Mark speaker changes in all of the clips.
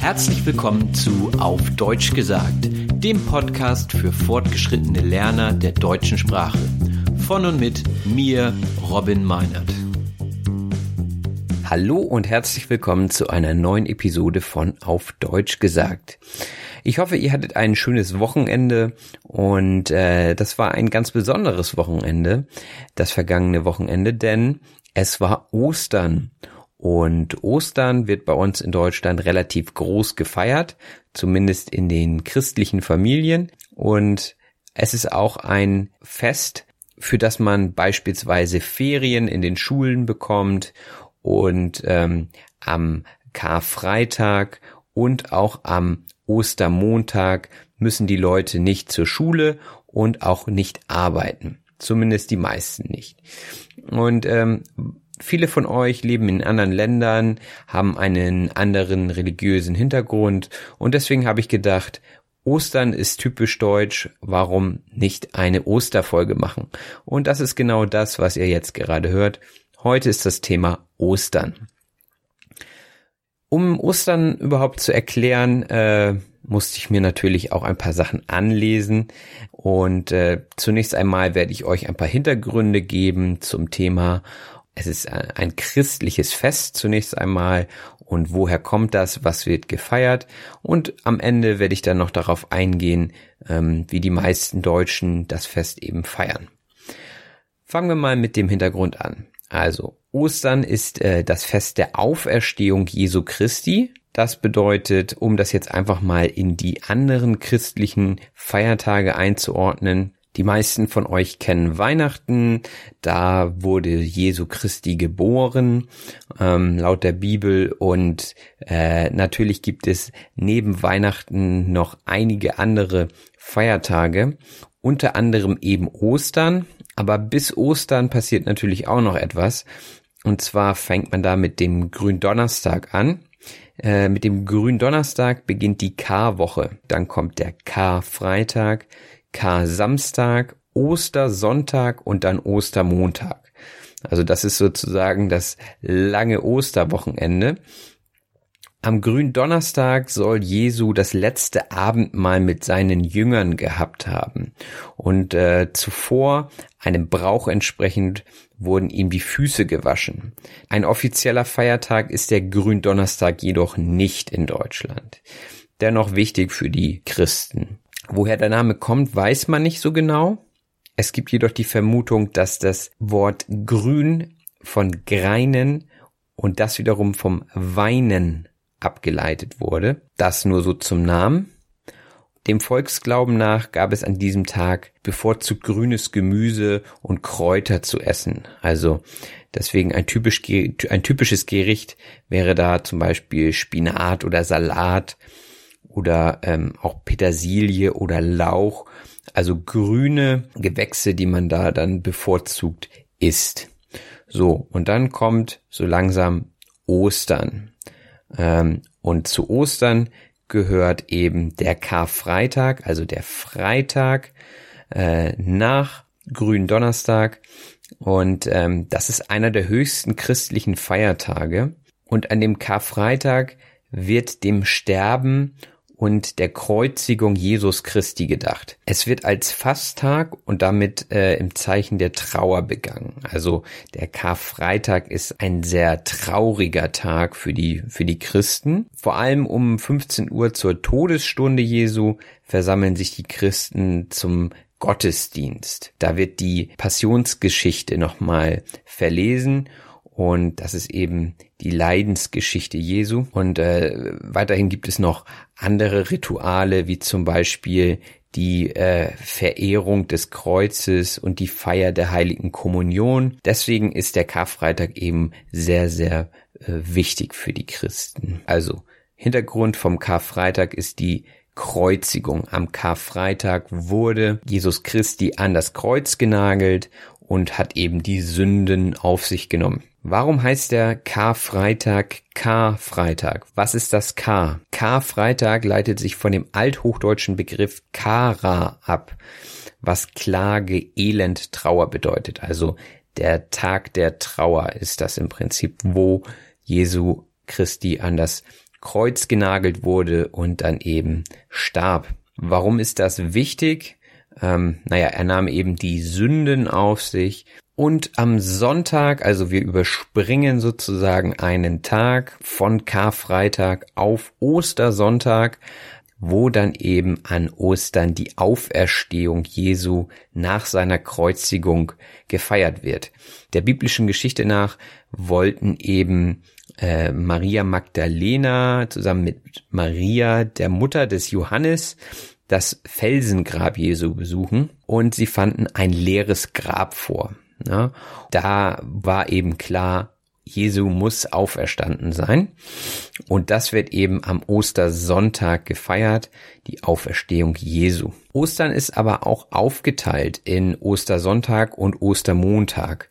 Speaker 1: Herzlich willkommen zu Auf Deutsch gesagt, dem Podcast für fortgeschrittene Lerner der deutschen Sprache. Von und mit mir, Robin Meinert. Hallo und herzlich willkommen zu einer neuen Episode von Auf Deutsch gesagt. Ich hoffe, ihr hattet ein schönes Wochenende und äh, das war ein ganz besonderes Wochenende, das vergangene Wochenende, denn es war Ostern. Und Ostern wird bei uns in Deutschland relativ groß gefeiert, zumindest in den christlichen Familien. Und es ist auch ein Fest, für das man beispielsweise Ferien in den Schulen bekommt und ähm, am Karfreitag und auch am Ostermontag müssen die Leute nicht zur Schule und auch nicht arbeiten. Zumindest die meisten nicht. Und ähm, viele von euch leben in anderen Ländern, haben einen anderen religiösen Hintergrund und deswegen habe ich gedacht, Ostern ist typisch deutsch, warum nicht eine Osterfolge machen? Und das ist genau das, was ihr jetzt gerade hört. Heute ist das Thema Ostern. Um Ostern überhaupt zu erklären, äh, musste ich mir natürlich auch ein paar Sachen anlesen und äh, zunächst einmal werde ich euch ein paar Hintergründe geben zum Thema es ist ein christliches Fest zunächst einmal und woher kommt das, was wird gefeiert und am Ende werde ich dann noch darauf eingehen, ähm, wie die meisten Deutschen das Fest eben feiern. Fangen wir mal mit dem Hintergrund an. Also Ostern ist äh, das Fest der Auferstehung Jesu Christi. Das bedeutet, um das jetzt einfach mal in die anderen christlichen Feiertage einzuordnen, die meisten von euch kennen Weihnachten, da wurde Jesu Christi geboren, ähm, laut der Bibel. Und äh, natürlich gibt es neben Weihnachten noch einige andere Feiertage, unter anderem eben Ostern. Aber bis Ostern passiert natürlich auch noch etwas. Und zwar fängt man da mit dem Gründonnerstag an. Äh, mit dem Gründonnerstag beginnt die Karwoche. Dann kommt der Karfreitag, Kar-Samstag, Ostersonntag und dann Ostermontag. Also das ist sozusagen das lange Osterwochenende. Am Gründonnerstag soll Jesu das letzte Abendmahl mit seinen Jüngern gehabt haben. Und äh, zuvor, einem Brauch entsprechend, wurden ihm die Füße gewaschen. Ein offizieller Feiertag ist der Gründonnerstag jedoch nicht in Deutschland. Dennoch wichtig für die Christen. Woher der Name kommt, weiß man nicht so genau. Es gibt jedoch die Vermutung, dass das Wort grün von greinen und das wiederum vom weinen abgeleitet wurde. Das nur so zum Namen. Dem Volksglauben nach gab es an diesem Tag bevorzugt grünes Gemüse und Kräuter zu essen. Also deswegen ein, typisch, ein typisches Gericht wäre da zum Beispiel Spinat oder Salat oder ähm, auch Petersilie oder Lauch, also grüne Gewächse, die man da dann bevorzugt isst. So, und dann kommt so langsam Ostern. Ähm, und zu Ostern gehört eben der Karfreitag, also der Freitag äh, nach Gründonnerstag. Und ähm, das ist einer der höchsten christlichen Feiertage. Und an dem Karfreitag wird dem Sterben und der Kreuzigung Jesus Christi gedacht. Es wird als Fasttag und damit äh, im Zeichen der Trauer begangen. Also der Karfreitag ist ein sehr trauriger Tag für die, für die Christen. Vor allem um 15 Uhr zur Todesstunde Jesu versammeln sich die Christen zum Gottesdienst. Da wird die Passionsgeschichte nochmal verlesen und das ist eben die Leidensgeschichte Jesu. Und äh, weiterhin gibt es noch andere Rituale, wie zum Beispiel die äh, Verehrung des Kreuzes und die Feier der heiligen Kommunion. Deswegen ist der Karfreitag eben sehr, sehr äh, wichtig für die Christen. Also Hintergrund vom Karfreitag ist die Kreuzigung. Am Karfreitag wurde Jesus Christi an das Kreuz genagelt und hat eben die Sünden auf sich genommen. Warum heißt der Karfreitag Karfreitag? Was ist das K? Karfreitag leitet sich von dem althochdeutschen Begriff Kara ab, was Klage, Elend, Trauer bedeutet. Also der Tag der Trauer ist das im Prinzip, wo Jesu Christi an das Kreuz genagelt wurde und dann eben starb. Warum ist das wichtig? Ähm, naja, er nahm eben die Sünden auf sich und am Sonntag, also wir überspringen sozusagen einen Tag von Karfreitag auf Ostersonntag, wo dann eben an Ostern die Auferstehung Jesu nach seiner Kreuzigung gefeiert wird. Der biblischen Geschichte nach wollten eben äh, Maria Magdalena zusammen mit Maria, der Mutter des Johannes, das Felsengrab Jesu besuchen und sie fanden ein leeres Grab vor. Ja, da war eben klar, Jesu muss auferstanden sein. Und das wird eben am Ostersonntag gefeiert, die Auferstehung Jesu. Ostern ist aber auch aufgeteilt in Ostersonntag und Ostermontag,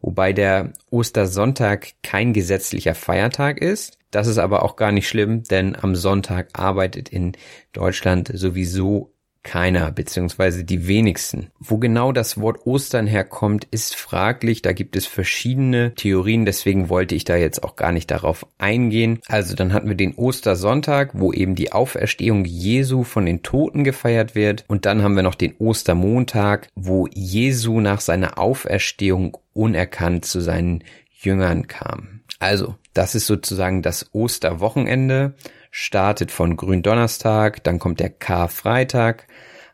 Speaker 1: wobei der Ostersonntag kein gesetzlicher Feiertag ist. Das ist aber auch gar nicht schlimm, denn am Sonntag arbeitet in Deutschland sowieso keiner, beziehungsweise die wenigsten. Wo genau das Wort Ostern herkommt, ist fraglich. Da gibt es verschiedene Theorien, deswegen wollte ich da jetzt auch gar nicht darauf eingehen. Also dann hatten wir den Ostersonntag, wo eben die Auferstehung Jesu von den Toten gefeiert wird. Und dann haben wir noch den Ostermontag, wo Jesu nach seiner Auferstehung unerkannt zu seinen Jüngern kam. Also, das ist sozusagen das Osterwochenende startet von Gründonnerstag, dann kommt der Karfreitag,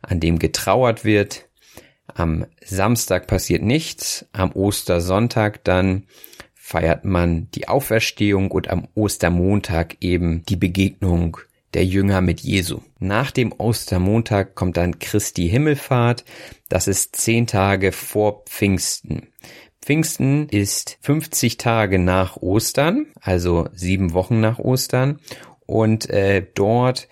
Speaker 1: an dem getrauert wird. Am Samstag passiert nichts, am Ostersonntag dann feiert man die Auferstehung und am Ostermontag eben die Begegnung der Jünger mit Jesu. Nach dem Ostermontag kommt dann Christi Himmelfahrt. Das ist zehn Tage vor Pfingsten. Pfingsten ist 50 Tage nach Ostern, also sieben Wochen nach Ostern und äh, dort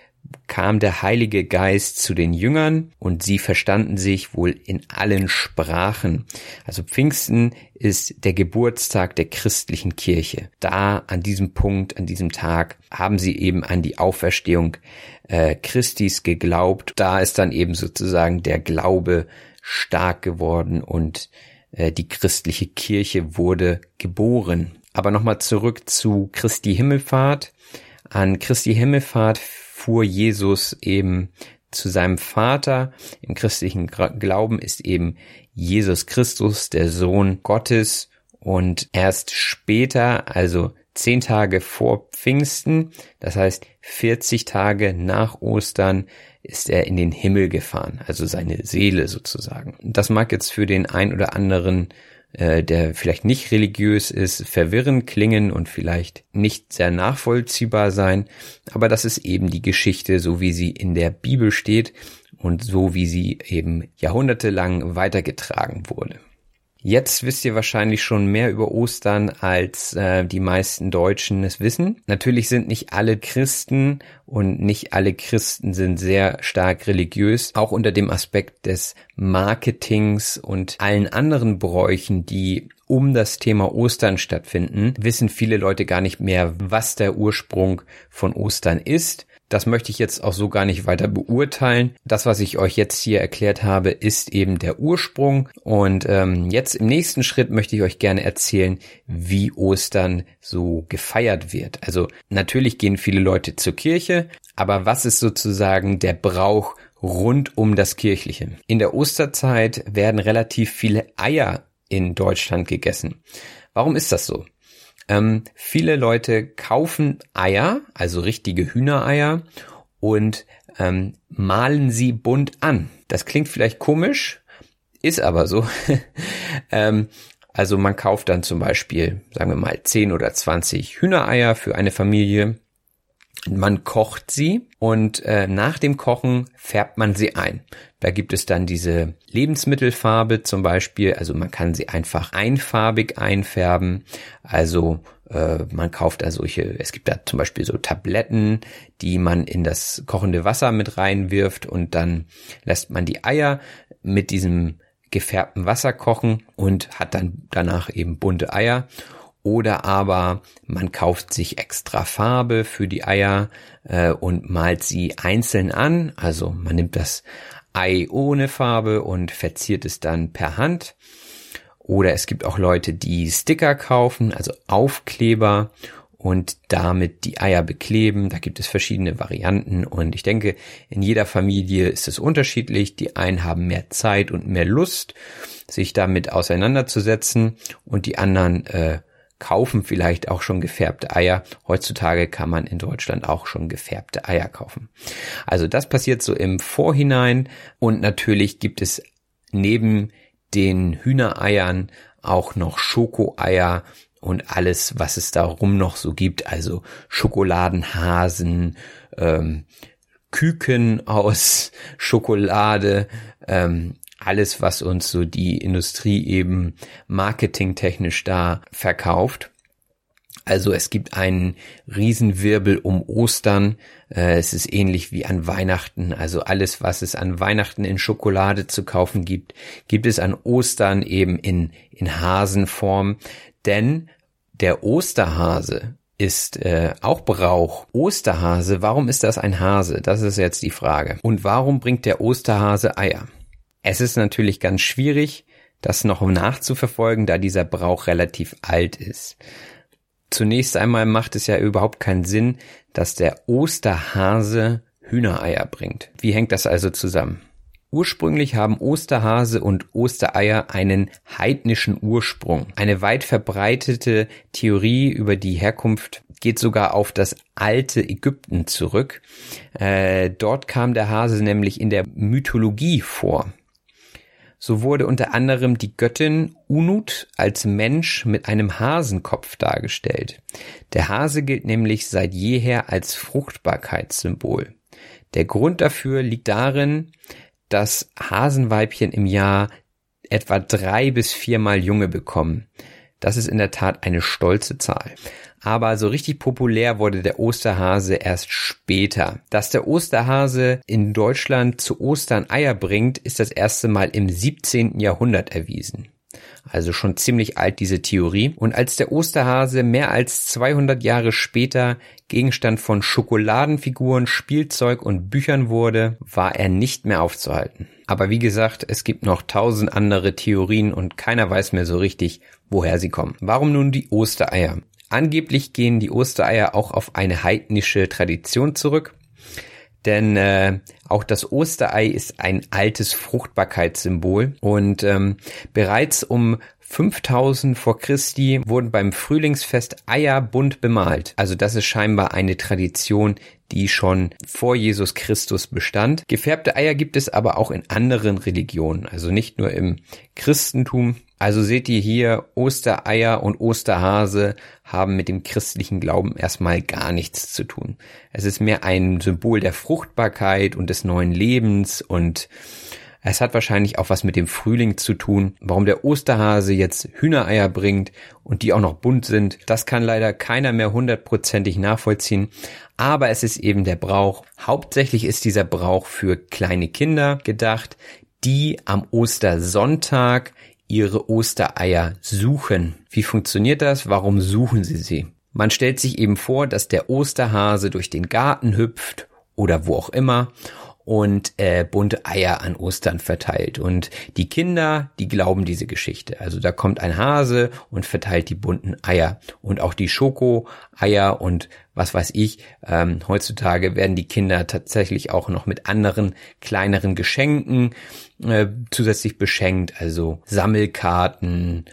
Speaker 1: kam der Heilige Geist zu den Jüngern und sie verstanden sich wohl in allen Sprachen. Also Pfingsten ist der Geburtstag der christlichen Kirche. Da an diesem Punkt, an diesem Tag haben sie eben an die Auferstehung äh, Christis geglaubt. Da ist dann eben sozusagen der Glaube stark geworden und die christliche Kirche wurde geboren. Aber nochmal zurück zu Christi Himmelfahrt. An Christi Himmelfahrt fuhr Jesus eben zu seinem Vater. Im christlichen Glauben ist eben Jesus Christus der Sohn Gottes und erst später, also zehn Tage vor Pfingsten, das heißt 40 Tage nach Ostern, ist er in den Himmel gefahren, also seine Seele sozusagen. Das mag jetzt für den ein oder anderen äh, der vielleicht nicht religiös ist, verwirrend klingen und vielleicht nicht sehr nachvollziehbar sein, aber das ist eben die Geschichte, so wie sie in der Bibel steht und so wie sie eben jahrhundertelang weitergetragen wurde. Jetzt wisst ihr wahrscheinlich schon mehr über Ostern, als äh, die meisten Deutschen es wissen. Natürlich sind nicht alle Christen und nicht alle Christen sind sehr stark religiös. Auch unter dem Aspekt des Marketings und allen anderen Bräuchen, die um das Thema Ostern stattfinden, wissen viele Leute gar nicht mehr, was der Ursprung von Ostern ist. Das möchte ich jetzt auch so gar nicht weiter beurteilen. Das, was ich euch jetzt hier erklärt habe, ist eben der Ursprung. Und ähm, jetzt im nächsten Schritt möchte ich euch gerne erzählen, wie Ostern so gefeiert wird. Also natürlich gehen viele Leute zur Kirche, aber was ist sozusagen der Brauch rund um das Kirchliche? In der Osterzeit werden relativ viele Eier in Deutschland gegessen. Warum ist das so? Ähm, viele Leute kaufen Eier, also richtige Hühnereier, und ähm, malen sie bunt an. Das klingt vielleicht komisch, ist aber so. ähm, also man kauft dann zum Beispiel, sagen wir mal, 10 oder 20 Hühnereier für eine Familie man kocht sie und äh, nach dem Kochen färbt man sie ein. Da gibt es dann diese Lebensmittelfarbe zum Beispiel, also man kann sie einfach einfarbig einfärben. Also äh, man kauft da solche, es gibt da zum Beispiel so Tabletten, die man in das kochende Wasser mit reinwirft und dann lässt man die Eier mit diesem gefärbten Wasser kochen und hat dann danach eben bunte Eier oder aber man kauft sich extra Farbe für die Eier äh, und malt sie einzeln an. Also man nimmt das Ei ohne Farbe und verziert es dann per Hand. Oder es gibt auch Leute, die Sticker kaufen, also Aufkleber und damit die Eier bekleben. Da gibt es verschiedene Varianten und ich denke, in jeder Familie ist es unterschiedlich. Die einen haben mehr Zeit und mehr Lust, sich damit auseinanderzusetzen und die anderen äh, kaufen vielleicht auch schon gefärbte Eier. Heutzutage kann man in Deutschland auch schon gefärbte Eier kaufen. Also das passiert so im Vorhinein und natürlich gibt es neben den Hühnereiern auch noch Schokoeier und alles, was es darum noch so gibt, also Schokoladenhasen, ähm, Küken aus Schokolade, ähm, alles, was uns so die Industrie eben marketingtechnisch da verkauft. Also es gibt einen Riesenwirbel um Ostern. Äh, es ist ähnlich wie an Weihnachten. Also alles, was es an Weihnachten in Schokolade zu kaufen gibt, gibt es an Ostern eben in, in Hasenform. Denn der Osterhase ist äh, auch Brauch. Osterhase, warum ist das ein Hase? Das ist jetzt die Frage. Und warum bringt der Osterhase Eier? Es ist natürlich ganz schwierig, das noch nachzuverfolgen, da dieser Brauch relativ alt ist. Zunächst einmal macht es ja überhaupt keinen Sinn, dass der Osterhase Hühnereier bringt. Wie hängt das also zusammen? Ursprünglich haben Osterhase und Ostereier einen heidnischen Ursprung. Eine weit verbreitete Theorie über die Herkunft geht sogar auf das alte Ägypten zurück. Äh, dort kam der Hase nämlich in der Mythologie vor. So wurde unter anderem die Göttin Unut als Mensch mit einem Hasenkopf dargestellt. Der Hase gilt nämlich seit jeher als Fruchtbarkeitssymbol. Der Grund dafür liegt darin, dass Hasenweibchen im Jahr etwa drei bis viermal Junge bekommen. Das ist in der Tat eine stolze Zahl aber so richtig populär wurde der Osterhase erst später. Dass der Osterhase in Deutschland zu Ostern Eier bringt, ist das erste Mal im 17. Jahrhundert erwiesen. Also schon ziemlich alt diese Theorie. Und als der Osterhase mehr als 200 Jahre später Gegenstand von Schokoladenfiguren, Spielzeug und Büchern wurde, war er nicht mehr aufzuhalten. Aber wie gesagt, es gibt noch tausend andere Theorien und keiner weiß mehr so richtig, woher sie kommen. Warum nun die Ostereier? Angeblich gehen die Ostereier auch auf eine heidnische Tradition zurück, denn äh, auch das Osterei ist ein altes Fruchtbarkeitssymbol und ähm, bereits um 5000 vor Christi wurden beim Frühlingsfest Eier bunt bemalt. Also das ist scheinbar eine Tradition, die schon vor Jesus Christus bestand. Gefärbte Eier gibt es aber auch in anderen Religionen, also nicht nur im Christentum. Also seht ihr hier, Ostereier und Osterhase haben mit dem christlichen Glauben erstmal gar nichts zu tun. Es ist mehr ein Symbol der Fruchtbarkeit und des neuen Lebens und es hat wahrscheinlich auch was mit dem Frühling zu tun. Warum der Osterhase jetzt Hühnereier bringt und die auch noch bunt sind, das kann leider keiner mehr hundertprozentig nachvollziehen. Aber es ist eben der Brauch. Hauptsächlich ist dieser Brauch für kleine Kinder gedacht, die am Ostersonntag ihre Ostereier suchen. Wie funktioniert das? Warum suchen sie sie? Man stellt sich eben vor, dass der Osterhase durch den Garten hüpft oder wo auch immer und äh, bunte Eier an Ostern verteilt. Und die Kinder, die glauben diese Geschichte. Also da kommt ein Hase und verteilt die bunten Eier. Und auch die Schoko-Eier und was weiß ich. Ähm, heutzutage werden die Kinder tatsächlich auch noch mit anderen kleineren Geschenken äh, zusätzlich beschenkt. Also Sammelkarten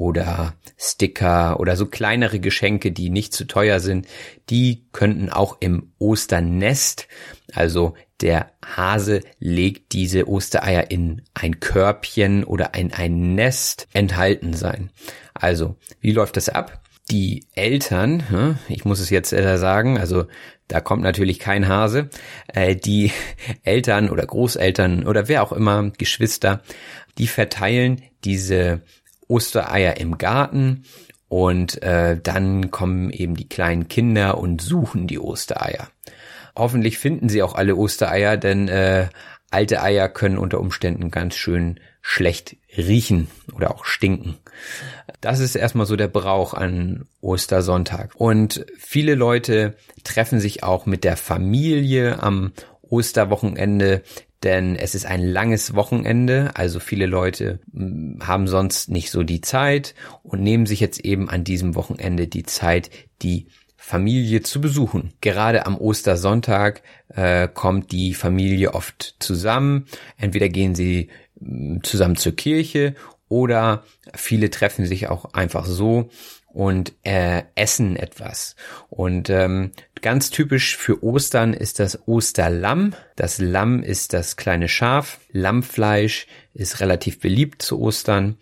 Speaker 1: oder Sticker oder so kleinere Geschenke, die nicht zu teuer sind, die könnten auch im Osternest, also der Hase legt diese Ostereier in ein Körbchen oder in ein Nest enthalten sein. Also, wie läuft das ab? Die Eltern, hm, ich muss es jetzt sagen, also da kommt natürlich kein Hase, äh, die Eltern oder Großeltern oder wer auch immer, Geschwister, die verteilen diese Ostereier im Garten und äh, dann kommen eben die kleinen Kinder und suchen die Ostereier. Hoffentlich finden sie auch alle Ostereier, denn äh, alte Eier können unter Umständen ganz schön schlecht riechen oder auch stinken. Das ist erstmal so der Brauch an Ostersonntag. Und viele Leute treffen sich auch mit der Familie am Osterwochenende denn es ist ein langes Wochenende, also viele Leute hm, haben sonst nicht so die Zeit und nehmen sich jetzt eben an diesem Wochenende die Zeit, die Familie zu besuchen. Gerade am Ostersonntag äh, kommt die Familie oft zusammen. Entweder gehen sie hm, zusammen zur Kirche oder viele treffen sich auch einfach so und äh, essen etwas. Und ähm, ganz typisch für Ostern ist das Osterlamm. Das Lamm ist das kleine Schaf. Lammfleisch ist relativ beliebt zu Ostern.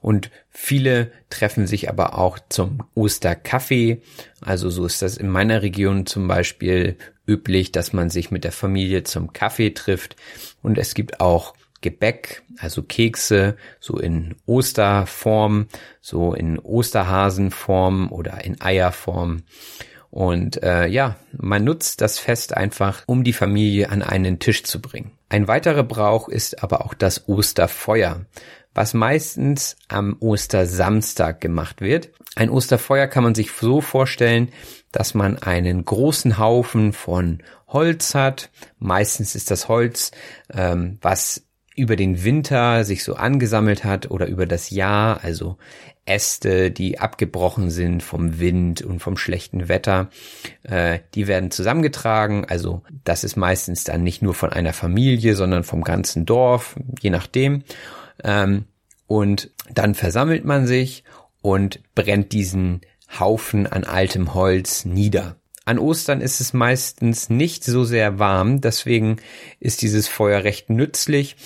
Speaker 1: Und viele treffen sich aber auch zum Osterkaffee. Also so ist das in meiner Region zum Beispiel üblich, dass man sich mit der Familie zum Kaffee trifft. Und es gibt auch Gebäck, also Kekse, so in Osterform, so in Osterhasenform oder in Eierform. Und äh, ja, man nutzt das Fest einfach, um die Familie an einen Tisch zu bringen. Ein weiterer Brauch ist aber auch das Osterfeuer, was meistens am Ostersamstag gemacht wird. Ein Osterfeuer kann man sich so vorstellen, dass man einen großen Haufen von Holz hat. Meistens ist das Holz, ähm, was über den Winter sich so angesammelt hat oder über das Jahr, also Äste, die abgebrochen sind vom Wind und vom schlechten Wetter, äh, die werden zusammengetragen. Also das ist meistens dann nicht nur von einer Familie, sondern vom ganzen Dorf, je nachdem. Ähm, und dann versammelt man sich und brennt diesen Haufen an altem Holz nieder. An Ostern ist es meistens nicht so sehr warm, deswegen ist dieses Feuer recht nützlich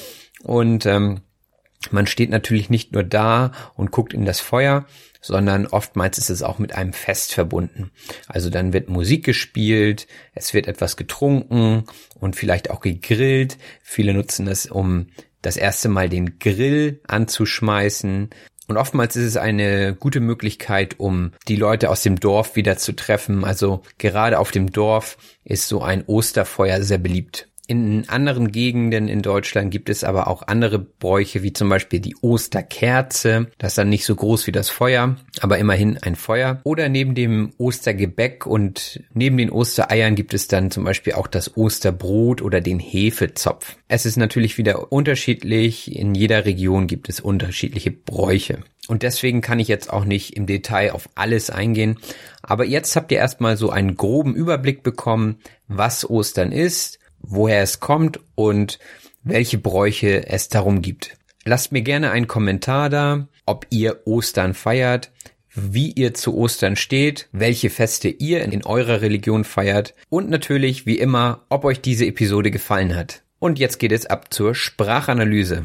Speaker 1: und ähm, man steht natürlich nicht nur da und guckt in das Feuer, sondern oftmals ist es auch mit einem Fest verbunden. Also dann wird Musik gespielt, es wird etwas getrunken und vielleicht auch gegrillt. Viele nutzen es, um das erste Mal den Grill anzuschmeißen. Und oftmals ist es eine gute Möglichkeit, um die Leute aus dem Dorf wieder zu treffen. Also gerade auf dem Dorf ist so ein Osterfeuer sehr beliebt. In anderen Gegenden in Deutschland gibt es aber auch andere Bräuche, wie zum Beispiel die Osterkerze. Das ist dann nicht so groß wie das Feuer, aber immerhin ein Feuer. Oder neben dem Ostergebäck und neben den Ostereiern gibt es dann zum Beispiel auch das Osterbrot oder den Hefezopf. Es ist natürlich wieder unterschiedlich. In jeder Region gibt es unterschiedliche Bräuche. Und deswegen kann ich jetzt auch nicht im Detail auf alles eingehen. Aber jetzt habt ihr erstmal so einen groben Überblick bekommen, was Ostern ist woher es kommt und welche Bräuche es darum gibt. Lasst mir gerne einen Kommentar da, ob ihr Ostern feiert, wie ihr zu Ostern steht, welche Feste ihr in eurer Religion feiert und natürlich, wie immer, ob euch diese Episode gefallen hat. Und jetzt geht es ab zur Sprachanalyse.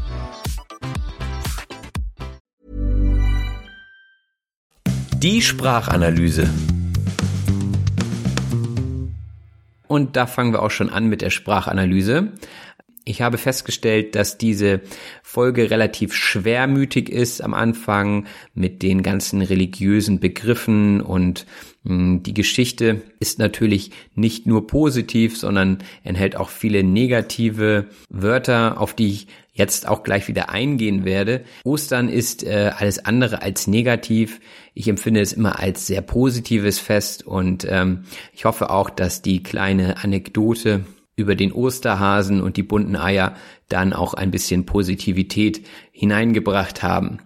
Speaker 1: Die Sprachanalyse. Und da fangen wir auch schon an mit der Sprachanalyse. Ich habe festgestellt, dass diese Folge relativ schwermütig ist am Anfang mit den ganzen religiösen Begriffen und hm, die Geschichte ist natürlich nicht nur positiv, sondern enthält auch viele negative Wörter, auf die ich jetzt auch gleich wieder eingehen werde. Ostern ist äh, alles andere als negativ. Ich empfinde es immer als sehr positives Fest und ähm, ich hoffe auch, dass die kleine Anekdote über den Osterhasen und die bunten Eier dann auch ein bisschen Positivität hineingebracht haben.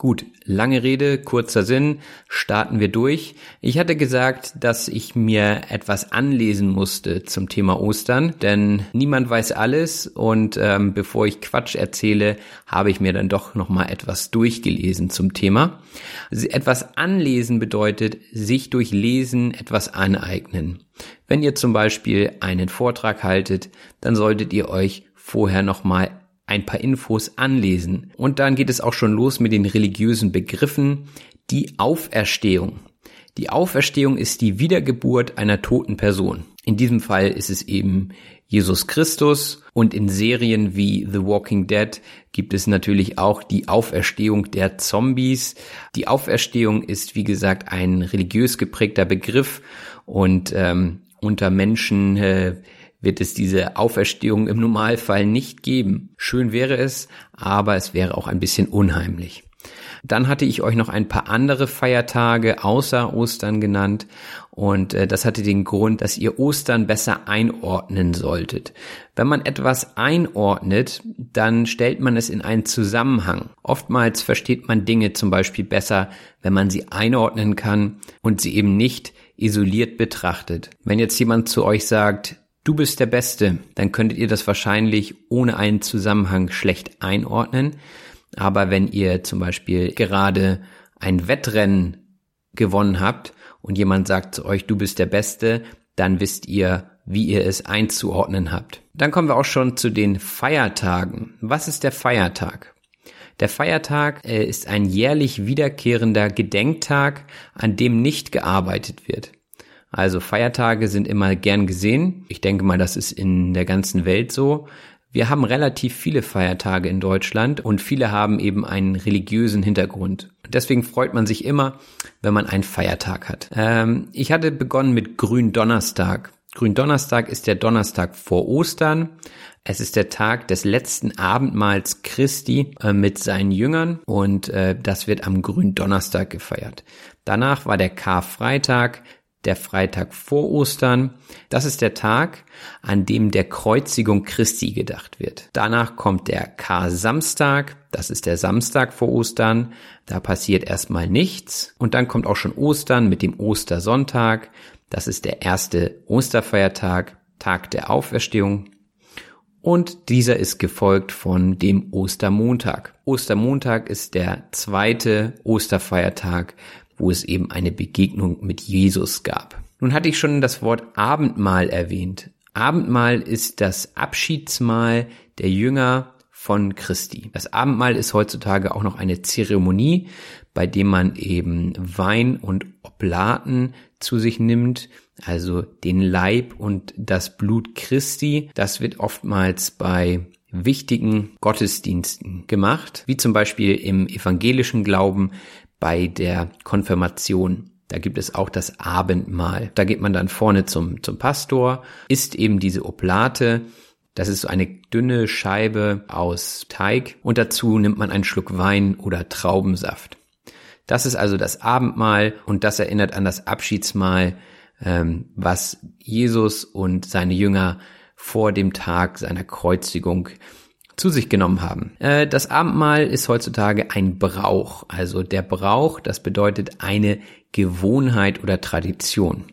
Speaker 1: Gut, lange Rede, kurzer Sinn, starten wir durch. Ich hatte gesagt, dass ich mir etwas anlesen musste zum Thema Ostern, denn niemand weiß alles und ähm, bevor ich Quatsch erzähle, habe ich mir dann doch noch mal etwas durchgelesen zum Thema. Etwas anlesen bedeutet sich durch Lesen etwas aneignen. Wenn ihr zum Beispiel einen Vortrag haltet, dann solltet ihr euch vorher noch mal ein paar Infos anlesen. Und dann geht es auch schon los mit den religiösen Begriffen. Die Auferstehung. Die Auferstehung ist die Wiedergeburt einer toten Person. In diesem Fall ist es eben Jesus Christus und in Serien wie The Walking Dead gibt es natürlich auch die Auferstehung der Zombies. Die Auferstehung ist, wie gesagt, ein religiös geprägter Begriff und ähm, unter Menschen äh, wird es diese Auferstehung im Normalfall nicht geben. Schön wäre es, aber es wäre auch ein bisschen unheimlich. Dann hatte ich euch noch ein paar andere Feiertage außer Ostern genannt und äh, das hatte den Grund, dass ihr Ostern besser einordnen solltet. Wenn man etwas einordnet, dann stellt man es in einen Zusammenhang. Oftmals versteht man Dinge zum Beispiel besser, wenn man sie einordnen kann und sie eben nicht isoliert betrachtet. Wenn jetzt jemand zu euch sagt, du bist der Beste, dann könntet ihr das wahrscheinlich ohne einen Zusammenhang schlecht einordnen. Aber wenn ihr zum Beispiel gerade ein Wettrennen gewonnen habt und jemand sagt zu euch, du bist der Beste, dann wisst ihr, wie ihr es einzuordnen habt. Dann kommen wir auch schon zu den Feiertagen. Was ist der Feiertag? Der Feiertag äh, ist ein jährlich wiederkehrender Gedenktag, an dem nicht gearbeitet wird. Also Feiertage sind immer gern gesehen. Ich denke mal, das ist in der ganzen Welt so. Wir haben relativ viele Feiertage in Deutschland und viele haben eben einen religiösen Hintergrund. Deswegen freut man sich immer, wenn man einen Feiertag hat. Ähm, ich hatte begonnen mit Gründonnerstag. Gründonnerstag ist der Donnerstag vor Ostern. Es ist der Tag des letzten Abendmahls Christi äh, mit seinen Jüngern und äh, das wird am Gründonnerstag gefeiert. Danach war der Karfreitag, der Freitag vor Ostern. Das ist der Tag, an dem der Kreuzigung Christi gedacht wird. Danach kommt der Kar-Samstag. Das ist der Samstag vor Ostern. Da passiert erstmal nichts. Und dann kommt auch schon Ostern mit dem Ostersonntag. Das ist der erste Osterfeiertag, Tag der Auferstehung. Und dieser ist gefolgt von dem Ostermontag. Ostermontag ist der zweite Osterfeiertag wo es eben eine Begegnung mit Jesus gab. Nun hatte ich schon das Wort Abendmahl erwähnt. Abendmahl ist das Abschiedsmahl der Jünger von Christi. Das Abendmahl ist heutzutage auch noch eine Zeremonie, bei dem man eben Wein und Oblaten zu sich nimmt, also den Leib und das Blut Christi. Das wird oftmals bei wichtigen Gottesdiensten gemacht, wie zum Beispiel im evangelischen Glauben bei der Konfirmation. Da gibt es auch das Abendmahl. Da geht man dann vorne zum, zum Pastor, isst eben diese Oblate. Das ist so eine dünne Scheibe aus Teig und dazu nimmt man einen Schluck Wein oder Traubensaft. Das ist also das Abendmahl und das erinnert an das Abschiedsmahl, ähm, was Jesus und seine Jünger vor dem Tag seiner Kreuzigung zu sich genommen haben. Äh, das Abendmahl ist heutzutage ein Brauch. Also der Brauch, das bedeutet eine Gewohnheit oder Tradition.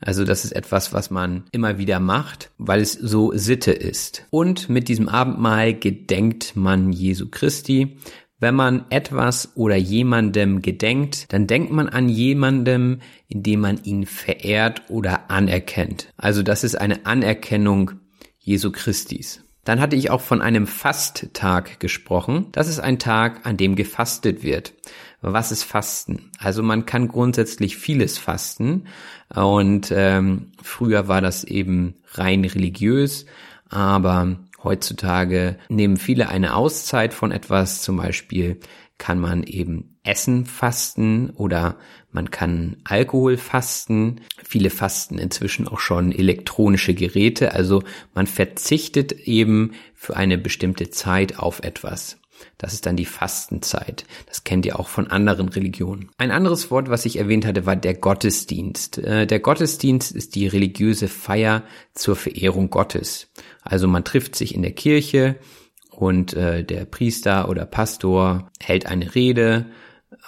Speaker 1: Also das ist etwas, was man immer wieder macht, weil es so Sitte ist. Und mit diesem Abendmahl gedenkt man Jesu Christi. Wenn man etwas oder jemandem gedenkt, dann denkt man an jemandem, indem man ihn verehrt oder anerkennt. Also das ist eine Anerkennung Jesu Christis. Dann hatte ich auch von einem Fasttag gesprochen. Das ist ein Tag, an dem gefastet wird. Was ist Fasten? Also man kann grundsätzlich vieles fasten und ähm, früher war das eben rein religiös, aber heutzutage nehmen viele eine Auszeit von etwas, zum Beispiel kann man eben Essen fasten oder man kann Alkohol fasten. Viele fasten inzwischen auch schon elektronische Geräte. Also man verzichtet eben für eine bestimmte Zeit auf etwas. Das ist dann die Fastenzeit. Das kennt ihr auch von anderen Religionen. Ein anderes Wort, was ich erwähnt hatte, war der Gottesdienst. Äh, der Gottesdienst ist die religiöse Feier zur Verehrung Gottes. Also man trifft sich in der Kirche, und äh, der Priester oder Pastor hält eine Rede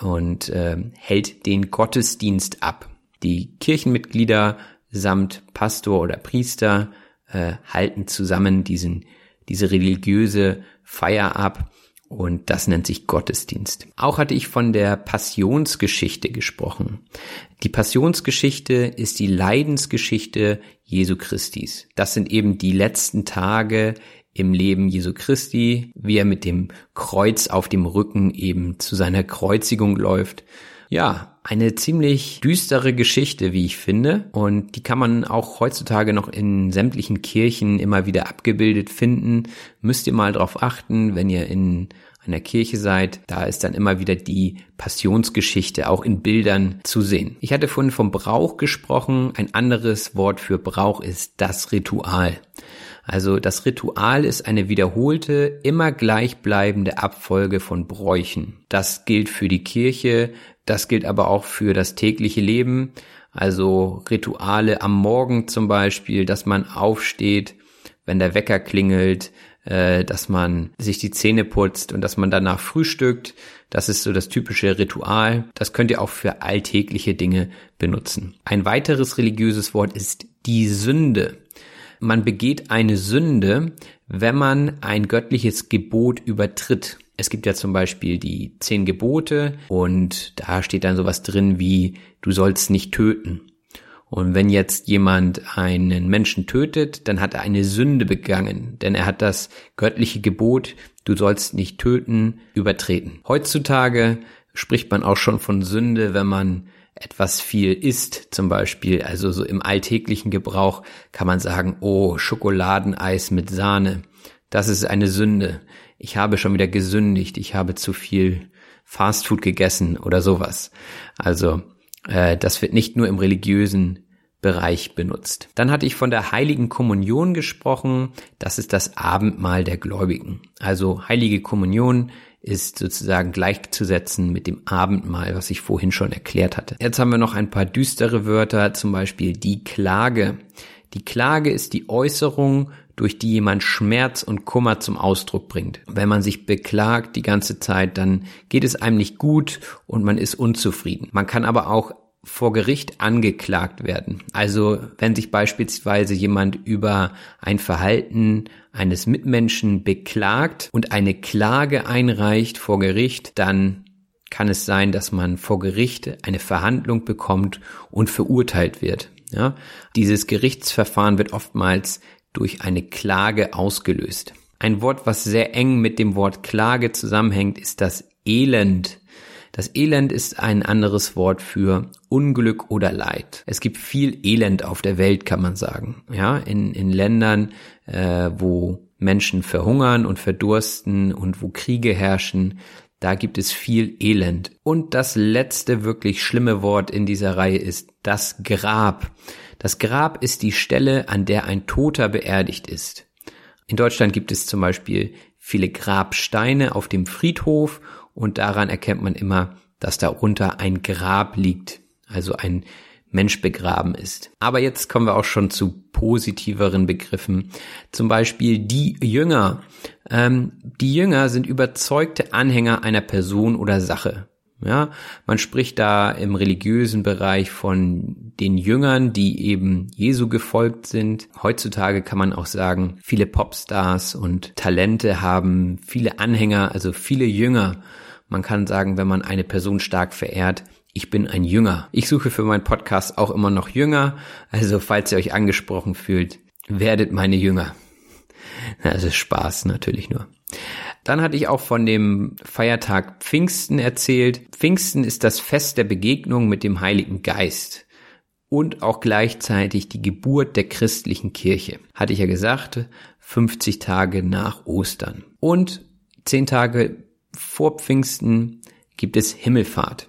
Speaker 1: und äh, hält den Gottesdienst ab. Die Kirchenmitglieder samt Pastor oder Priester äh, halten zusammen diesen, diese religiöse Feier ab und das nennt sich Gottesdienst. Auch hatte ich von der Passionsgeschichte gesprochen. Die Passionsgeschichte ist die Leidensgeschichte Jesu Christis. Das sind eben die letzten Tage im Leben Jesu Christi, wie er mit dem Kreuz auf dem Rücken eben zu seiner Kreuzigung läuft. Ja, eine ziemlich düstere Geschichte, wie ich finde. Und die kann man auch heutzutage noch in sämtlichen Kirchen immer wieder abgebildet finden. Müsst ihr mal drauf achten, wenn ihr in einer Kirche seid, da ist dann immer wieder die Passionsgeschichte auch in Bildern zu sehen. Ich hatte vorhin vom Brauch gesprochen. Ein anderes Wort für Brauch ist das Ritual. Also das Ritual ist eine wiederholte, immer gleichbleibende Abfolge von Bräuchen. Das gilt für die Kirche, das gilt aber auch für das tägliche Leben. Also Rituale am Morgen zum Beispiel, dass man aufsteht, wenn der Wecker klingelt, äh, dass man sich die Zähne putzt und dass man danach frühstückt. Das ist so das typische Ritual. Das könnt ihr auch für alltägliche Dinge benutzen. Ein weiteres religiöses Wort ist die Sünde. Man begeht eine Sünde, wenn man ein göttliches Gebot übertritt. Es gibt ja zum Beispiel die zehn Gebote und da steht dann sowas drin wie, du sollst nicht töten. Und wenn jetzt jemand einen Menschen tötet, dann hat er eine Sünde begangen, denn er hat das göttliche Gebot, du sollst nicht töten, übertreten. Heutzutage spricht man auch schon von Sünde, wenn man etwas viel isst, zum Beispiel, also so im alltäglichen Gebrauch kann man sagen, oh, Schokoladeneis mit Sahne, das ist eine Sünde. Ich habe schon wieder gesündigt, ich habe zu viel Fastfood gegessen oder sowas. Also äh, das wird nicht nur im religiösen Bereich benutzt. Dann hatte ich von der heiligen Kommunion gesprochen. Das ist das Abendmahl der Gläubigen. Also heilige Kommunion ist sozusagen gleichzusetzen mit dem Abendmahl, was ich vorhin schon erklärt hatte. Jetzt haben wir noch ein paar düstere Wörter, zum Beispiel die Klage. Die Klage ist die Äußerung, durch die jemand Schmerz und Kummer zum Ausdruck bringt. Wenn man sich beklagt die ganze Zeit, dann geht es einem nicht gut und man ist unzufrieden. Man kann aber auch vor Gericht angeklagt werden. Also wenn sich beispielsweise jemand über ein Verhalten eines Mitmenschen beklagt und eine Klage einreicht vor Gericht, dann kann es sein, dass man vor Gericht eine Verhandlung bekommt und verurteilt wird. Ja, dieses Gerichtsverfahren wird oftmals durch eine Klage ausgelöst. Ein Wort, was sehr eng mit dem Wort Klage zusammenhängt, ist das Elend. Das Elend ist ein anderes Wort für Unglück oder Leid. Es gibt viel Elend auf der Welt, kann man sagen. Ja, in, in Ländern, äh, wo Menschen verhungern und verdursten und wo Kriege herrschen, da gibt es viel Elend. Und das letzte wirklich schlimme Wort in dieser Reihe ist das Grab. Das Grab ist die Stelle, an der ein Toter beerdigt ist. In Deutschland gibt es zum Beispiel viele Grabsteine auf dem Friedhof und daran erkennt man immer, dass darunter ein Grab liegt, also ein Mensch begraben ist. Aber jetzt kommen wir auch schon zu positiveren Begriffen. Zum Beispiel die Jünger. Ähm, die Jünger sind überzeugte Anhänger einer Person oder Sache. Ja, man spricht da im religiösen Bereich von den Jüngern, die eben Jesu gefolgt sind. Heutzutage kann man auch sagen, viele Popstars und Talente haben viele Anhänger, also viele Jünger. Man kann sagen, wenn man eine Person stark verehrt, ich bin ein Jünger. Ich suche für meinen Podcast auch immer noch Jünger. Also falls ihr euch angesprochen fühlt, werdet meine Jünger. Also Spaß natürlich nur. Dann hatte ich auch von dem Feiertag Pfingsten erzählt. Pfingsten ist das Fest der Begegnung mit dem Heiligen Geist und auch gleichzeitig die Geburt der christlichen Kirche. Hatte ich ja gesagt, 50 Tage nach Ostern. Und 10 Tage vor Pfingsten gibt es Himmelfahrt.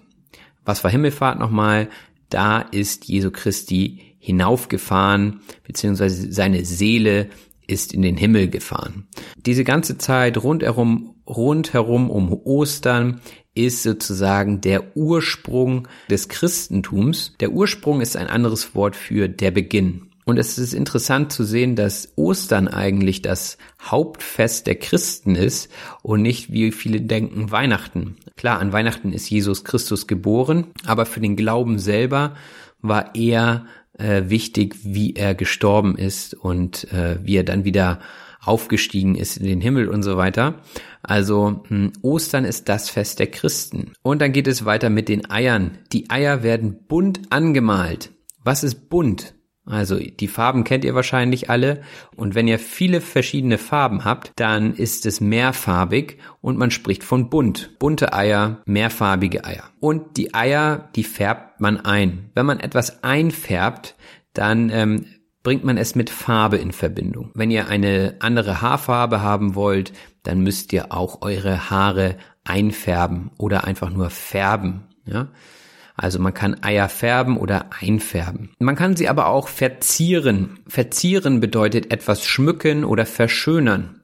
Speaker 1: Was war Himmelfahrt nochmal? Da ist Jesu Christi hinaufgefahren, beziehungsweise seine Seele ist in den Himmel gefahren. Diese ganze Zeit rundherum, rundherum um Ostern ist sozusagen der Ursprung des Christentums. Der Ursprung ist ein anderes Wort für der Beginn. Und es ist interessant zu sehen, dass Ostern eigentlich das Hauptfest der Christen ist und nicht, wie viele denken, Weihnachten. Klar, an Weihnachten ist Jesus Christus geboren, aber für den Glauben selber war er äh, wichtig, wie er gestorben ist und äh, wie er dann wieder aufgestiegen ist in den Himmel und so weiter. Also hm, Ostern ist das Fest der Christen. Und dann geht es weiter mit den Eiern. Die Eier werden bunt angemalt. Was ist bunt? Also die Farben kennt ihr wahrscheinlich alle. Und wenn ihr viele verschiedene Farben habt, dann ist es mehrfarbig und man spricht von bunt. Bunte Eier, mehrfarbige Eier. Und die Eier, die färbt man ein. Wenn man etwas einfärbt, dann ähm, bringt man es mit Farbe in Verbindung. Wenn ihr eine andere Haarfarbe haben wollt, dann müsst ihr auch eure Haare einfärben oder einfach nur färben. Ja? Also man kann Eier färben oder einfärben. Man kann sie aber auch verzieren. Verzieren bedeutet etwas schmücken oder verschönern.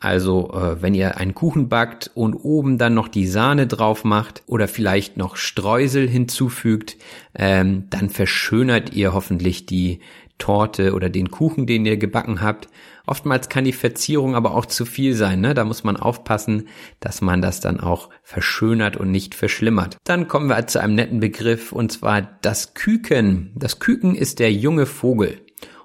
Speaker 1: Also äh, wenn ihr einen Kuchen backt und oben dann noch die Sahne drauf macht oder vielleicht noch Streusel hinzufügt, ähm, dann verschönert ihr hoffentlich die Torte oder den Kuchen, den ihr gebacken habt. Oftmals kann die Verzierung aber auch zu viel sein. Ne? Da muss man aufpassen, dass man das dann auch verschönert und nicht verschlimmert. Dann kommen wir zu einem netten Begriff und zwar das Küken. Das Küken ist der junge Vogel.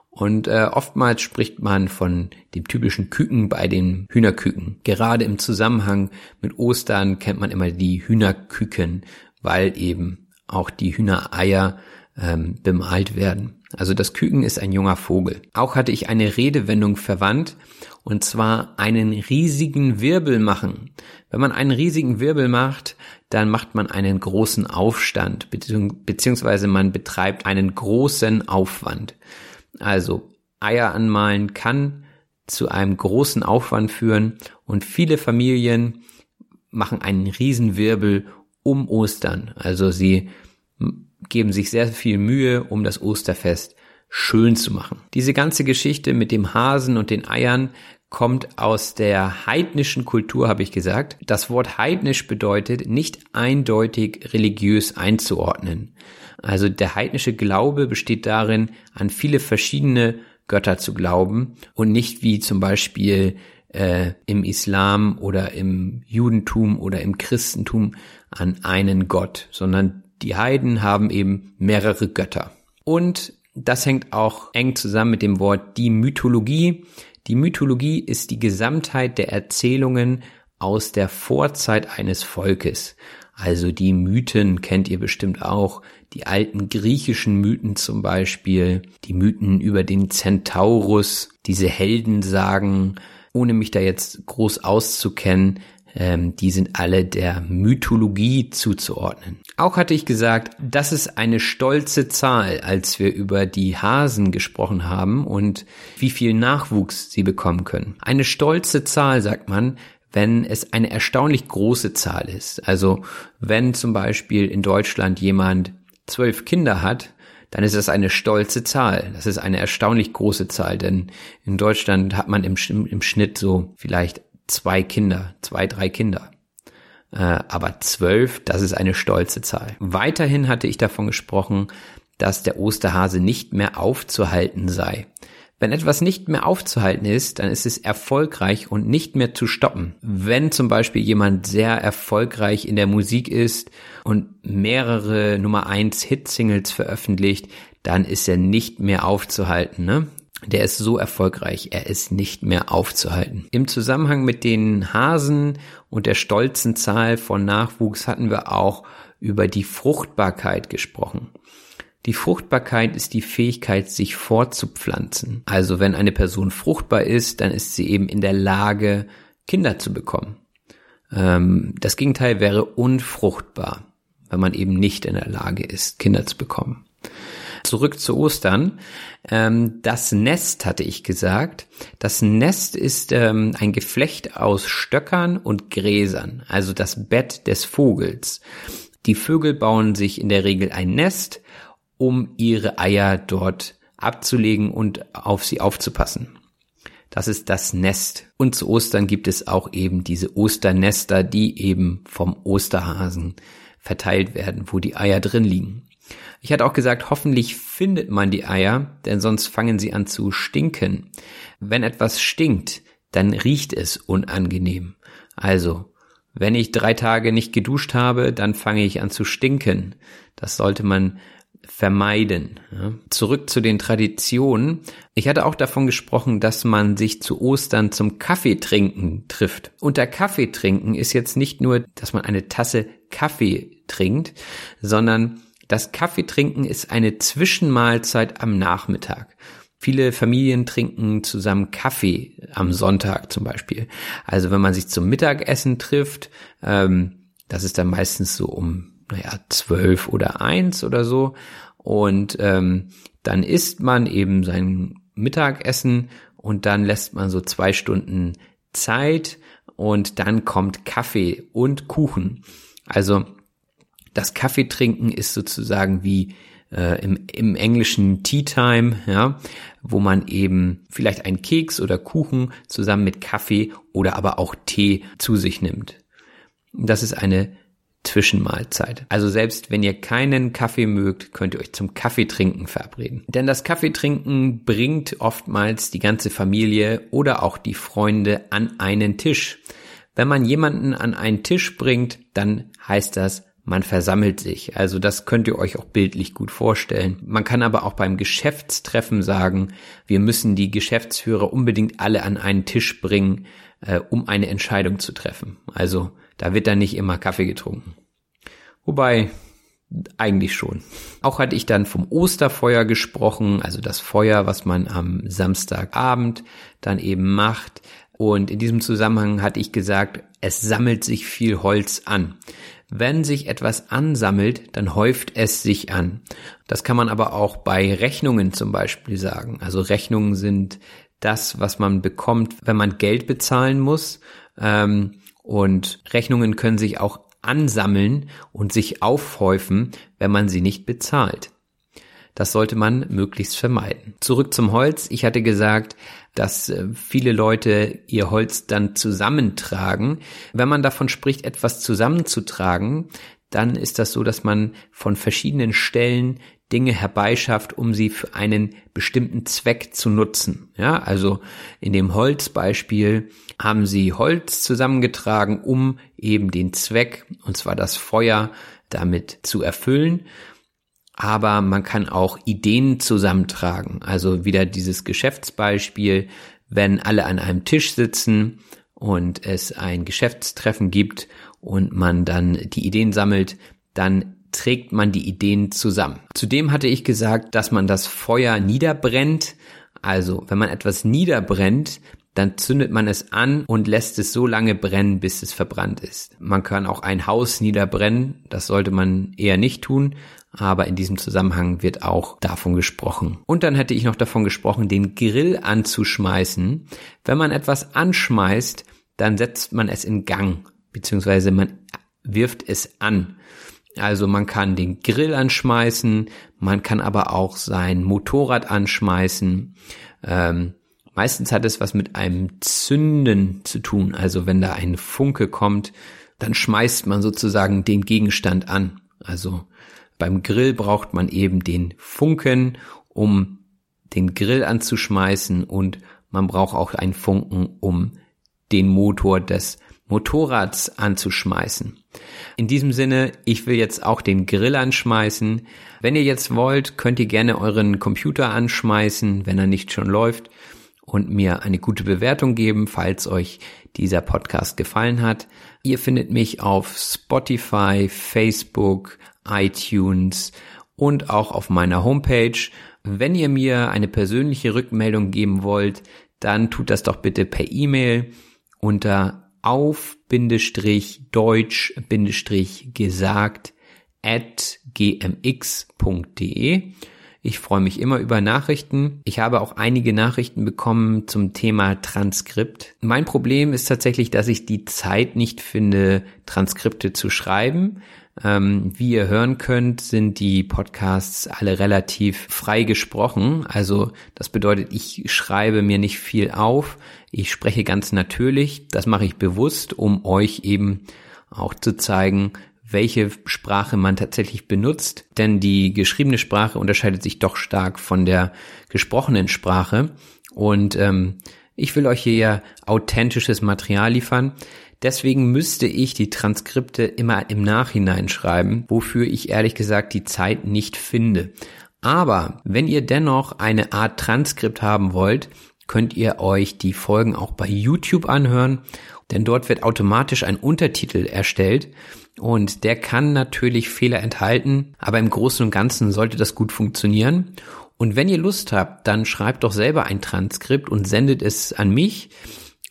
Speaker 1: Und äh, oftmals spricht man von dem typischen Küken bei den Hühnerküken. Gerade im Zusammenhang mit Ostern kennt man immer die Hühnerküken, weil eben auch die Hühnereier ähm, bemalt werden. Also das Küken ist ein junger Vogel. Auch hatte ich eine Redewendung verwandt, und zwar einen riesigen Wirbel machen. Wenn man einen riesigen Wirbel macht, dann macht man einen großen Aufstand, beziehungsweise man betreibt einen großen Aufwand. Also Eier anmalen kann zu einem großen Aufwand führen und viele Familien machen einen Riesenwirbel um Ostern. Also sie geben sich sehr viel Mühe, um das Osterfest schön zu machen. Diese ganze Geschichte mit dem Hasen und den Eiern kommt aus der heidnischen Kultur, habe ich gesagt. Das Wort heidnisch bedeutet nicht eindeutig religiös einzuordnen. Also der heidnische Glaube besteht darin, an viele verschiedene Götter zu glauben und nicht wie zum Beispiel äh, im Islam oder im Judentum oder im Christentum an einen Gott, sondern die Heiden haben eben mehrere Götter. Und das hängt auch eng zusammen mit dem Wort die Mythologie. Die Mythologie ist die Gesamtheit der Erzählungen aus der Vorzeit eines Volkes. Also die Mythen kennt ihr bestimmt auch, die alten griechischen Mythen zum Beispiel, die Mythen über den Centaurus, diese Heldensagen, ohne mich da jetzt groß auszukennen, ähm, die sind alle der Mythologie zuzuordnen. Auch hatte ich gesagt, das ist eine stolze Zahl, als wir über die Hasen gesprochen haben und wie viel Nachwuchs sie bekommen können. Eine stolze Zahl, sagt man, wenn es eine erstaunlich große Zahl ist. Also wenn zum Beispiel in Deutschland jemand zwölf Kinder hat, dann ist das eine stolze Zahl. Das ist eine erstaunlich große Zahl, denn in Deutschland hat man im, im Schnitt so vielleicht zwei Kinder, zwei, drei Kinder. Äh, aber zwölf, das ist eine stolze Zahl. Weiterhin hatte ich davon gesprochen, dass der Osterhase nicht mehr aufzuhalten sei. Wenn etwas nicht mehr aufzuhalten ist, dann ist es erfolgreich und nicht mehr zu stoppen. Wenn zum Beispiel jemand sehr erfolgreich in der Musik ist und mehrere Nummer 1 Hit-Singles veröffentlicht, dann ist er nicht mehr aufzuhalten. Ne? Der ist so erfolgreich, er ist nicht mehr aufzuhalten. Im Zusammenhang mit den Hasen und der stolzen Zahl von Nachwuchs hatten wir auch über die Fruchtbarkeit gesprochen. Die Fruchtbarkeit ist die Fähigkeit, sich fortzupflanzen. Also wenn eine Person fruchtbar ist, dann ist sie eben in der Lage, Kinder zu bekommen. Ähm, das Gegenteil wäre unfruchtbar, wenn man eben nicht in der Lage ist, Kinder zu bekommen. Zurück zu Ostern. Ähm, das Nest hatte ich gesagt. Das Nest ist ähm, ein Geflecht aus Stöckern und Gräsern, also das Bett des Vogels. Die Vögel bauen sich in der Regel ein Nest um ihre Eier dort abzulegen und auf sie aufzupassen. Das ist das Nest. Und zu Ostern gibt es auch eben diese Osternester, die eben vom Osterhasen verteilt werden, wo die Eier drin liegen. Ich hatte auch gesagt, hoffentlich findet man die Eier, denn sonst fangen sie an zu stinken. Wenn etwas stinkt, dann riecht es unangenehm. Also, wenn ich drei Tage nicht geduscht habe, dann fange ich an zu stinken. Das sollte man vermeiden. Ja. Zurück zu den Traditionen. Ich hatte auch davon gesprochen, dass man sich zu Ostern zum Kaffeetrinken trifft. Unter Kaffeetrinken ist jetzt nicht nur, dass man eine Tasse Kaffee trinkt, sondern das Kaffeetrinken ist eine Zwischenmahlzeit am Nachmittag. Viele Familien trinken zusammen Kaffee am Sonntag zum Beispiel. Also wenn man sich zum Mittagessen trifft, ähm, das ist dann meistens so um naja, zwölf oder eins oder so. Und ähm, dann isst man eben sein Mittagessen und dann lässt man so zwei Stunden Zeit und dann kommt Kaffee und Kuchen. Also das Kaffeetrinken ist sozusagen wie äh, im, im englischen Tea Time, ja, wo man eben vielleicht einen Keks oder Kuchen zusammen mit Kaffee oder aber auch Tee zu sich nimmt. Das ist eine Zwischenmahlzeit. Also selbst wenn ihr keinen Kaffee mögt, könnt ihr euch zum Kaffeetrinken verabreden. Denn das Kaffeetrinken bringt oftmals die ganze Familie oder auch die Freunde an einen Tisch. Wenn man jemanden an einen Tisch bringt, dann heißt das, man versammelt sich. Also das könnt ihr euch auch bildlich gut vorstellen. Man kann aber auch beim Geschäftstreffen sagen, wir müssen die Geschäftsführer unbedingt alle an einen Tisch bringen, äh, um eine Entscheidung zu treffen. Also da wird dann nicht immer Kaffee getrunken. Wobei, eigentlich schon. Auch hatte ich dann vom Osterfeuer gesprochen, also das Feuer, was man am Samstagabend dann eben macht. Und in diesem Zusammenhang hatte ich gesagt, es sammelt sich viel Holz an. Wenn sich etwas ansammelt, dann häuft es sich an. Das kann man aber auch bei Rechnungen zum Beispiel sagen. Also Rechnungen sind das, was man bekommt, wenn man Geld bezahlen muss. Ähm, und Rechnungen können sich auch ansammeln und sich aufhäufen, wenn man sie nicht bezahlt. Das sollte man möglichst vermeiden. Zurück zum Holz. Ich hatte gesagt, dass äh, viele Leute ihr Holz dann zusammentragen. Wenn man davon spricht, etwas zusammenzutragen, dann ist das so, dass man von verschiedenen Stellen Dinge herbeischafft, um sie für einen bestimmten Zweck zu nutzen. Ja, also in dem Holzbeispiel haben sie Holz zusammengetragen, um eben den Zweck, und zwar das Feuer, damit zu erfüllen. Aber man kann auch Ideen zusammentragen. Also wieder dieses Geschäftsbeispiel, wenn alle an einem Tisch sitzen und es ein Geschäftstreffen gibt und man dann die Ideen sammelt, dann trägt man die Ideen zusammen. Zudem hatte ich gesagt, dass man das Feuer niederbrennt. Also, wenn man etwas niederbrennt, dann zündet man es an und lässt es so lange brennen, bis es verbrannt ist. Man kann auch ein Haus niederbrennen, das sollte man eher nicht tun, aber in diesem Zusammenhang wird auch davon gesprochen. Und dann hätte ich noch davon gesprochen, den Grill anzuschmeißen. Wenn man etwas anschmeißt, dann setzt man es in Gang, beziehungsweise man wirft es an. Also man kann den Grill anschmeißen, man kann aber auch sein Motorrad anschmeißen. Ähm, meistens hat es was mit einem Zünden zu tun. Also wenn da ein Funke kommt, dann schmeißt man sozusagen den Gegenstand an. Also beim Grill braucht man eben den Funken, um den Grill anzuschmeißen und man braucht auch einen Funken, um den Motor des Motorrads anzuschmeißen. In diesem Sinne, ich will jetzt auch den Grill anschmeißen. Wenn ihr jetzt wollt, könnt ihr gerne euren Computer anschmeißen, wenn er nicht schon läuft und mir eine gute Bewertung geben, falls euch dieser Podcast gefallen hat. Ihr findet mich auf Spotify, Facebook, iTunes und auch auf meiner Homepage. Wenn ihr mir eine persönliche Rückmeldung geben wollt, dann tut das doch bitte per E-Mail unter auf-deutsch-gesagt at gmx.de. Ich freue mich immer über Nachrichten. Ich habe auch einige Nachrichten bekommen zum Thema Transkript. Mein Problem ist tatsächlich, dass ich die Zeit nicht finde, Transkripte zu schreiben. Ähm, wie ihr hören könnt, sind die Podcasts alle relativ frei gesprochen. Also das bedeutet, ich schreibe mir nicht viel auf. Ich spreche ganz natürlich. Das mache ich bewusst, um euch eben auch zu zeigen, welche Sprache man tatsächlich benutzt, denn die geschriebene Sprache unterscheidet sich doch stark von der gesprochenen Sprache. Und ähm, ich will euch hier authentisches Material liefern. Deswegen müsste ich die Transkripte immer im Nachhinein schreiben, wofür ich ehrlich gesagt die Zeit nicht finde. Aber wenn ihr dennoch eine Art Transkript haben wollt, könnt ihr euch die Folgen auch bei YouTube anhören, denn dort wird automatisch ein Untertitel erstellt und der kann natürlich Fehler enthalten, aber im Großen und Ganzen sollte das gut funktionieren. Und wenn ihr Lust habt, dann schreibt doch selber ein Transkript und sendet es an mich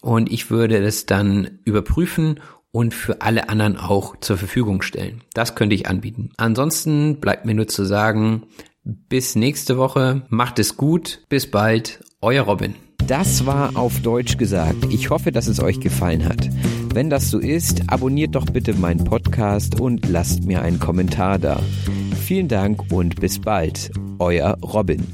Speaker 1: und ich würde es dann überprüfen und für alle anderen auch zur Verfügung stellen. Das könnte ich anbieten. Ansonsten bleibt mir nur zu sagen, bis nächste Woche, macht es gut, bis bald, euer Robin. Das war auf Deutsch gesagt. Ich hoffe, dass es euch gefallen hat. Wenn das so ist, abonniert doch bitte meinen Podcast und lasst mir einen Kommentar da. Vielen Dank und bis bald. Euer Robin.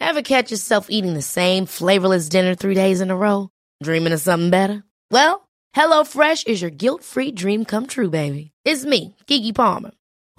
Speaker 2: Ever catch yourself eating the same flavorless dinner three days in a row? Dreaming of something better? Well, HelloFresh is your guilt-free dream come true, baby. It's me, Kiki Palmer.